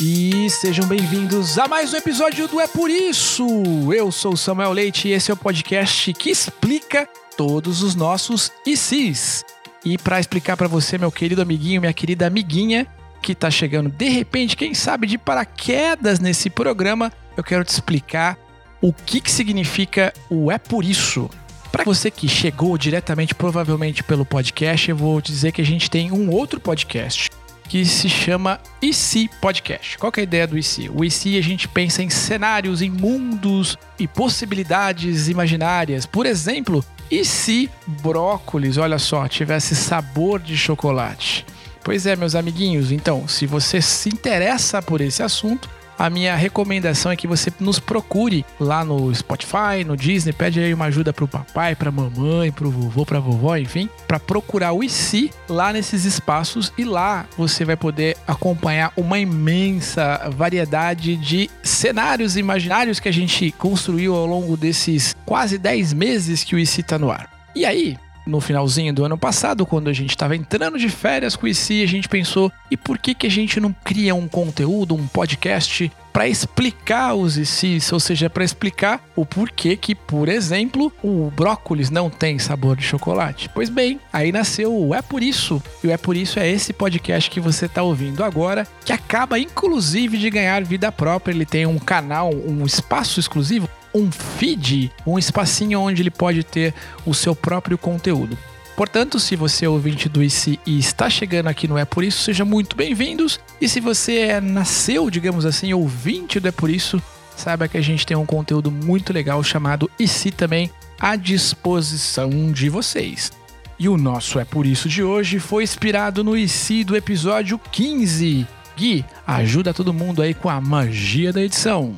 IC, sejam bem-vindos a mais um episódio do É Por Isso. Eu sou Samuel Leite e esse é o podcast que explica todos os nossos ICs. E para explicar para você, meu querido amiguinho, minha querida amiguinha, que tá chegando de repente, quem sabe de paraquedas nesse programa, eu quero te explicar o que, que significa o É Por Isso. Para você que chegou diretamente, provavelmente pelo podcast, eu vou dizer que a gente tem um outro podcast que se chama IC Podcast. Qual é a ideia do IC? O IC a gente pensa em cenários, em mundos e possibilidades imaginárias. Por exemplo, e se brócolis, olha só, tivesse sabor de chocolate? Pois é, meus amiguinhos, então, se você se interessa por esse assunto, a minha recomendação é que você nos procure lá no Spotify, no Disney, pede aí uma ajuda pro papai, pra mamãe, pro vovô, pra vovó, enfim, para procurar o IC lá nesses espaços e lá você vai poder acompanhar uma imensa variedade de cenários imaginários que a gente construiu ao longo desses quase 10 meses que o IC tá no ar. E aí, no finalzinho do ano passado, quando a gente estava entrando de férias com o a gente pensou: e por que, que a gente não cria um conteúdo, um podcast para explicar os ICs, ou seja, para explicar o porquê que, por exemplo, o brócolis não tem sabor de chocolate. Pois bem, aí nasceu o É Por Isso. E o É Por Isso é esse podcast que você está ouvindo agora, que acaba inclusive de ganhar vida própria. Ele tem um canal, um espaço exclusivo um feed, um espacinho onde ele pode ter o seu próprio conteúdo. Portanto, se você é ouvinte do IC e está chegando aqui no É Por Isso, seja muito bem-vindos. E se você é, nasceu, digamos assim, ouvinte do É Por Isso, saiba que a gente tem um conteúdo muito legal chamado IC também à disposição de vocês. E o nosso É Por Isso de hoje foi inspirado no IC do episódio 15. Gui, ajuda todo mundo aí com a magia da edição.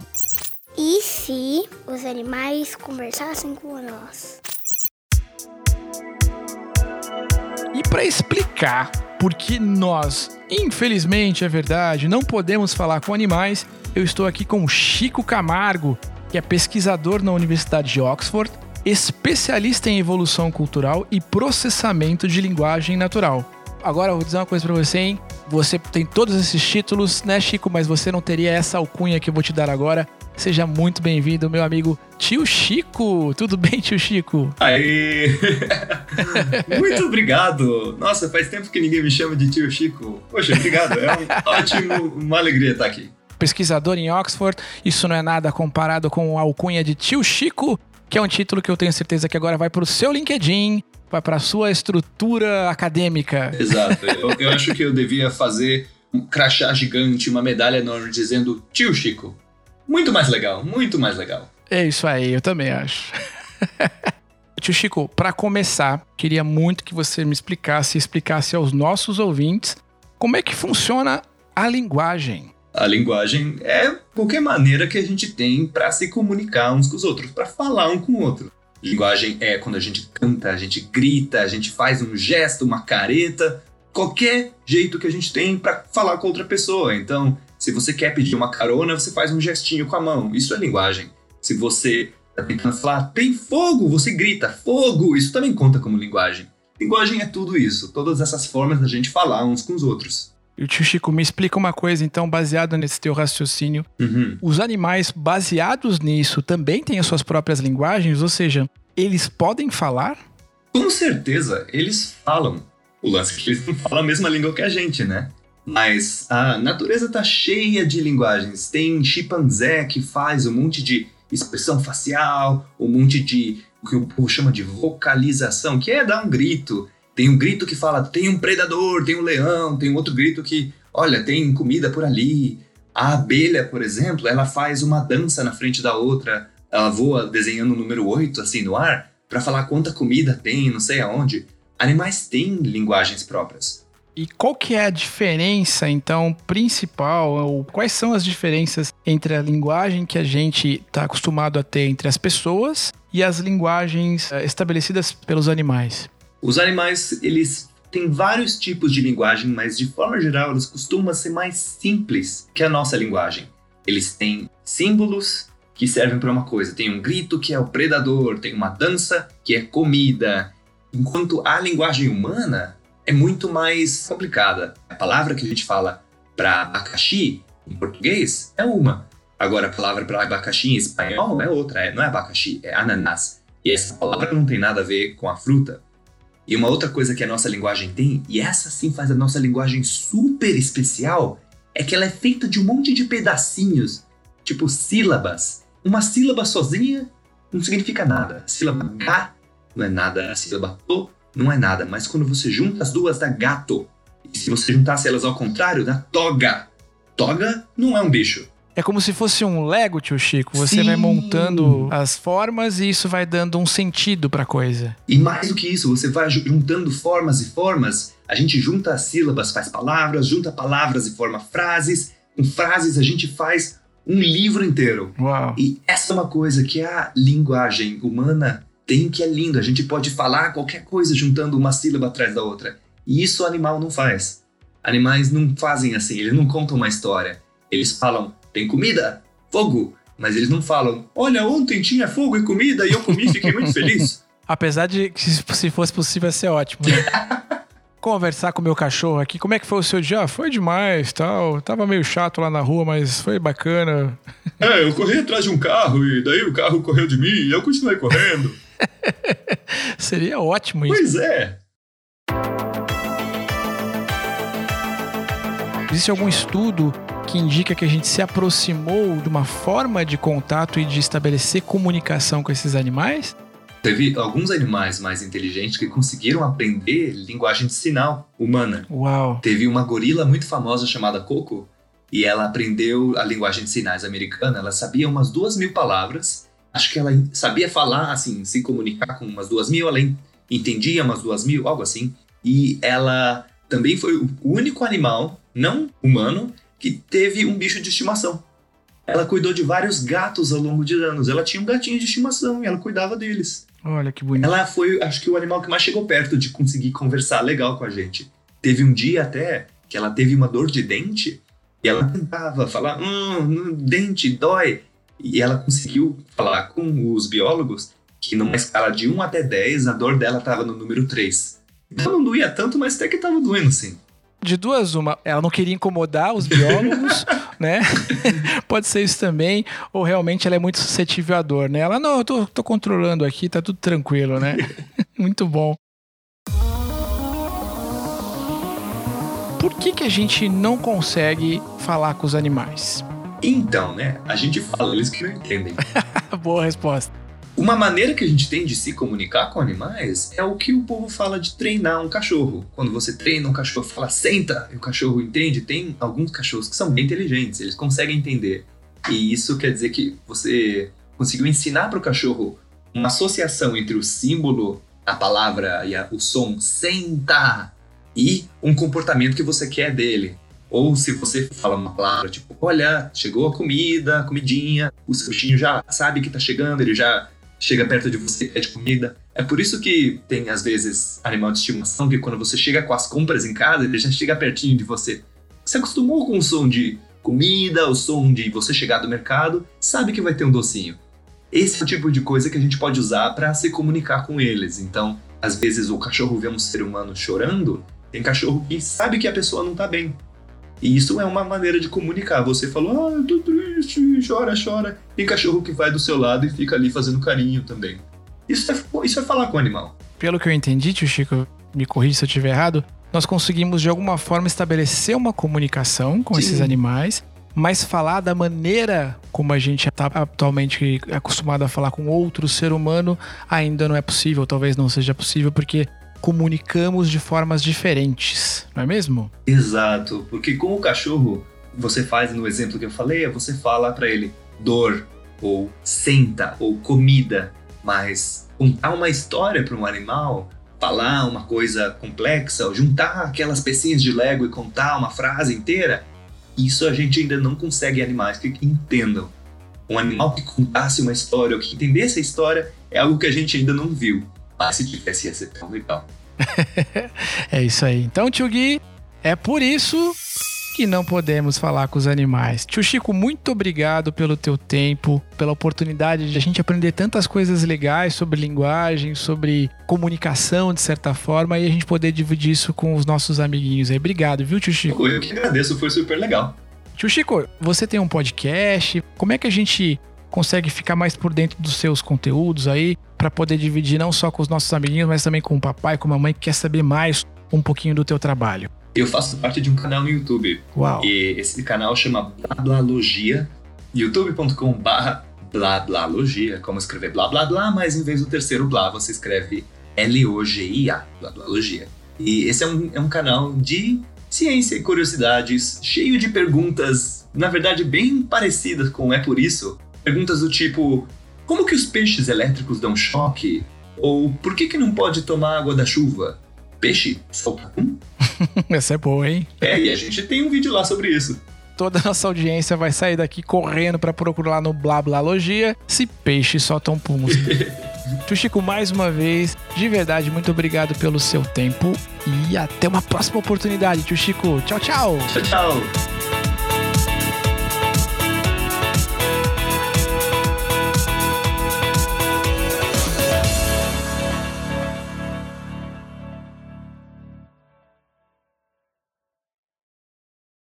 E se os animais conversassem com nós? E para explicar por que nós, infelizmente é verdade, não podemos falar com animais, eu estou aqui com Chico Camargo, que é pesquisador na Universidade de Oxford, especialista em evolução cultural e processamento de linguagem natural. Agora eu vou dizer uma coisa para você, hein? Você tem todos esses títulos, né, Chico? Mas você não teria essa alcunha que eu vou te dar agora. Seja muito bem-vindo, meu amigo Tio Chico. Tudo bem, Tio Chico? Aí! muito obrigado! Nossa, faz tempo que ninguém me chama de Tio Chico. Poxa, obrigado. É um ótimo, uma alegria estar aqui. Pesquisador em Oxford, isso não é nada comparado com a alcunha de Tio Chico, que é um título que eu tenho certeza que agora vai para o seu LinkedIn, vai para a sua estrutura acadêmica. Exato. Eu, eu acho que eu devia fazer um crachá gigante, uma medalha enorme dizendo Tio Chico. Muito mais legal, muito mais legal. É isso aí, eu também acho. Tio Chico, para começar, queria muito que você me explicasse, explicasse aos nossos ouvintes como é que funciona a linguagem. A linguagem é qualquer maneira que a gente tem para se comunicar uns com os outros, para falar um com o outro. Linguagem é quando a gente canta, a gente grita, a gente faz um gesto, uma careta, qualquer jeito que a gente tem para falar com outra pessoa. Então, se você quer pedir uma carona, você faz um gestinho com a mão. Isso é linguagem. Se você está tentando falar, tem fogo, você grita, fogo. Isso também conta como linguagem. Linguagem é tudo isso, todas essas formas da gente falar uns com os outros. E o tio Chico, me explica uma coisa, então, baseado nesse teu raciocínio. Uhum. Os animais baseados nisso também têm as suas próprias linguagens, ou seja, eles podem falar? Com certeza, eles falam. O lance é que eles não falam a mesma língua que a gente, né? Mas a natureza tá cheia de linguagens. Tem chimpanzé que faz um monte de expressão facial, um monte de o que o povo chama de vocalização, que é dar um grito. Tem um grito que fala, tem um predador, tem um leão, tem outro grito que, olha, tem comida por ali. A abelha, por exemplo, ela faz uma dança na frente da outra. Ela voa desenhando o número 8 assim no ar para falar quanta comida tem, não sei aonde. Animais têm linguagens próprias. E qual que é a diferença, então, principal, ou quais são as diferenças entre a linguagem que a gente está acostumado a ter entre as pessoas e as linguagens eh, estabelecidas pelos animais? Os animais, eles têm vários tipos de linguagem, mas de forma geral eles costumam ser mais simples que a nossa linguagem. Eles têm símbolos que servem para uma coisa. Tem um grito que é o predador, tem uma dança que é comida. Enquanto a linguagem humana é muito mais complicada. A palavra que a gente fala para abacaxi em português é uma. Agora, a palavra para abacaxi em espanhol é outra, é, não é abacaxi, é ananás. E essa palavra não tem nada a ver com a fruta. E uma outra coisa que a nossa linguagem tem, e essa sim faz a nossa linguagem super especial, é que ela é feita de um monte de pedacinhos, tipo sílabas. Uma sílaba sozinha não significa nada. A sílaba ga não é nada, a sílaba to não é nada, mas quando você junta as duas dá gato. E se você juntasse elas ao contrário, dá toga. Toga não é um bicho. É como se fosse um Lego, tio Chico. Você Sim. vai montando as formas e isso vai dando um sentido pra coisa. E mais do que isso, você vai juntando formas e formas. A gente junta as sílabas, faz palavras, junta palavras e forma frases. Com frases a gente faz um livro inteiro. Uau. E essa é uma coisa que a linguagem humana tem que é lindo. A gente pode falar qualquer coisa juntando uma sílaba atrás da outra. E isso o animal não faz. Animais não fazem assim, eles não contam uma história. Eles falam tem comida? Fogo. Mas eles não falam, olha, ontem tinha fogo e comida e eu comi e fiquei muito feliz. Apesar de que se fosse possível ser ótimo, né? Conversar com o meu cachorro aqui, como é que foi o seu dia? Ah, foi demais, tal. Tava meio chato lá na rua, mas foi bacana. É, eu corri atrás de um carro e daí o carro correu de mim e eu continuei correndo. Seria ótimo isso. Pois é. Existe algum estudo que indica que a gente se aproximou de uma forma de contato e de estabelecer comunicação com esses animais? Teve alguns animais mais inteligentes que conseguiram aprender linguagem de sinal humana. Uau! Teve uma gorila muito famosa chamada Coco e ela aprendeu a linguagem de sinais americana. Ela sabia umas duas mil palavras. Acho que ela sabia falar, assim, se comunicar com umas duas mil. Ela entendia umas duas mil, algo assim. E ela também foi o único animal não humano que teve um bicho de estimação. Ela cuidou de vários gatos ao longo de anos. Ela tinha um gatinho de estimação e ela cuidava deles. Olha que bonito. Ela foi, acho que, o animal que mais chegou perto de conseguir conversar legal com a gente. Teve um dia até que ela teve uma dor de dente e ela tentava falar: hum, hum dente, dói. E ela conseguiu falar com os biólogos que numa escala de 1 até 10, a dor dela estava no número 3. Então não doía tanto, mas até que estava doendo sim de duas uma, ela não queria incomodar os biólogos, né? Pode ser isso também, ou realmente ela é muito suscetível à dor, né? Ela, não, eu tô, tô controlando aqui, tá tudo tranquilo, né? muito bom. Por que, que a gente não consegue falar com os animais? Então, né? A gente fala, eles que não entendem. Boa resposta. Uma maneira que a gente tem de se comunicar com animais é o que o povo fala de treinar um cachorro. Quando você treina um cachorro, fala senta, e o cachorro entende. Tem alguns cachorros que são bem inteligentes, eles conseguem entender. E isso quer dizer que você conseguiu ensinar para o cachorro uma associação entre o símbolo, a palavra e a, o som senta e um comportamento que você quer dele. Ou se você fala uma palavra tipo, olha, chegou a comida, comidinha, o seu bichinho já sabe que está chegando, ele já chega perto de você, pede comida. É por isso que tem, às vezes, animal de estimação que quando você chega com as compras em casa, ele já chega pertinho de você. Você acostumou com o som de comida, o som de você chegar do mercado, sabe que vai ter um docinho. Esse é o tipo de coisa que a gente pode usar para se comunicar com eles. Então, às vezes o cachorro vê um ser humano chorando, tem cachorro que sabe que a pessoa não tá bem. E isso é uma maneira de comunicar. Você falou, ah, eu tô triste, chora, chora. Tem cachorro que vai do seu lado e fica ali fazendo carinho também. Isso é, isso é falar com o animal. Pelo que eu entendi, tio Chico, me corrija se eu estiver errado, nós conseguimos de alguma forma estabelecer uma comunicação com Sim. esses animais, mas falar da maneira como a gente está atualmente acostumado a falar com outro ser humano ainda não é possível, talvez não seja possível, porque comunicamos de formas diferentes, não é mesmo? Exato, porque com o cachorro, você faz no exemplo que eu falei, você fala para ele dor, ou senta, ou comida, mas contar uma história para um animal, falar uma coisa complexa, ou juntar aquelas pecinhas de Lego e contar uma frase inteira, isso a gente ainda não consegue animais que entendam. Um animal que contasse uma história, ou que entendesse a história, é algo que a gente ainda não viu. Mas se tivesse, ia ser tão legal. é isso aí. Então, tio Gui, é por isso que não podemos falar com os animais. Tio Chico, muito obrigado pelo teu tempo, pela oportunidade de a gente aprender tantas coisas legais sobre linguagem, sobre comunicação, de certa forma, e a gente poder dividir isso com os nossos amiguinhos aí. Obrigado, viu, tio Chico? Eu que agradeço, foi super legal. Tio Chico, você tem um podcast. Como é que a gente consegue ficar mais por dentro dos seus conteúdos aí, para poder dividir não só com os nossos amiguinhos, mas também com o papai, com a mamãe que quer saber mais um pouquinho do teu trabalho? Eu faço parte de um canal no YouTube. Uau. E esse canal chama Blablalogia, youtube.com barra Blablalogia, como escrever blá blá blá, mas em vez do terceiro blá, você escreve L-O-G-I-A, Blablalogia. E esse é um, é um canal de ciência e curiosidades, cheio de perguntas, na verdade bem parecidas com É Por Isso. Perguntas do tipo, como que os peixes elétricos dão choque? Ou por que que não pode tomar água da chuva? Peixe solta um? Essa é boa, hein? É, e a gente tem um vídeo lá sobre isso. Toda a nossa audiência vai sair daqui correndo para procurar lá no Blablalogia se peixes soltam pumus. Tio Chico, mais uma vez, de verdade, muito obrigado pelo seu tempo e até uma próxima oportunidade, tio Chico. Tchau, tchau. Tchau, tchau.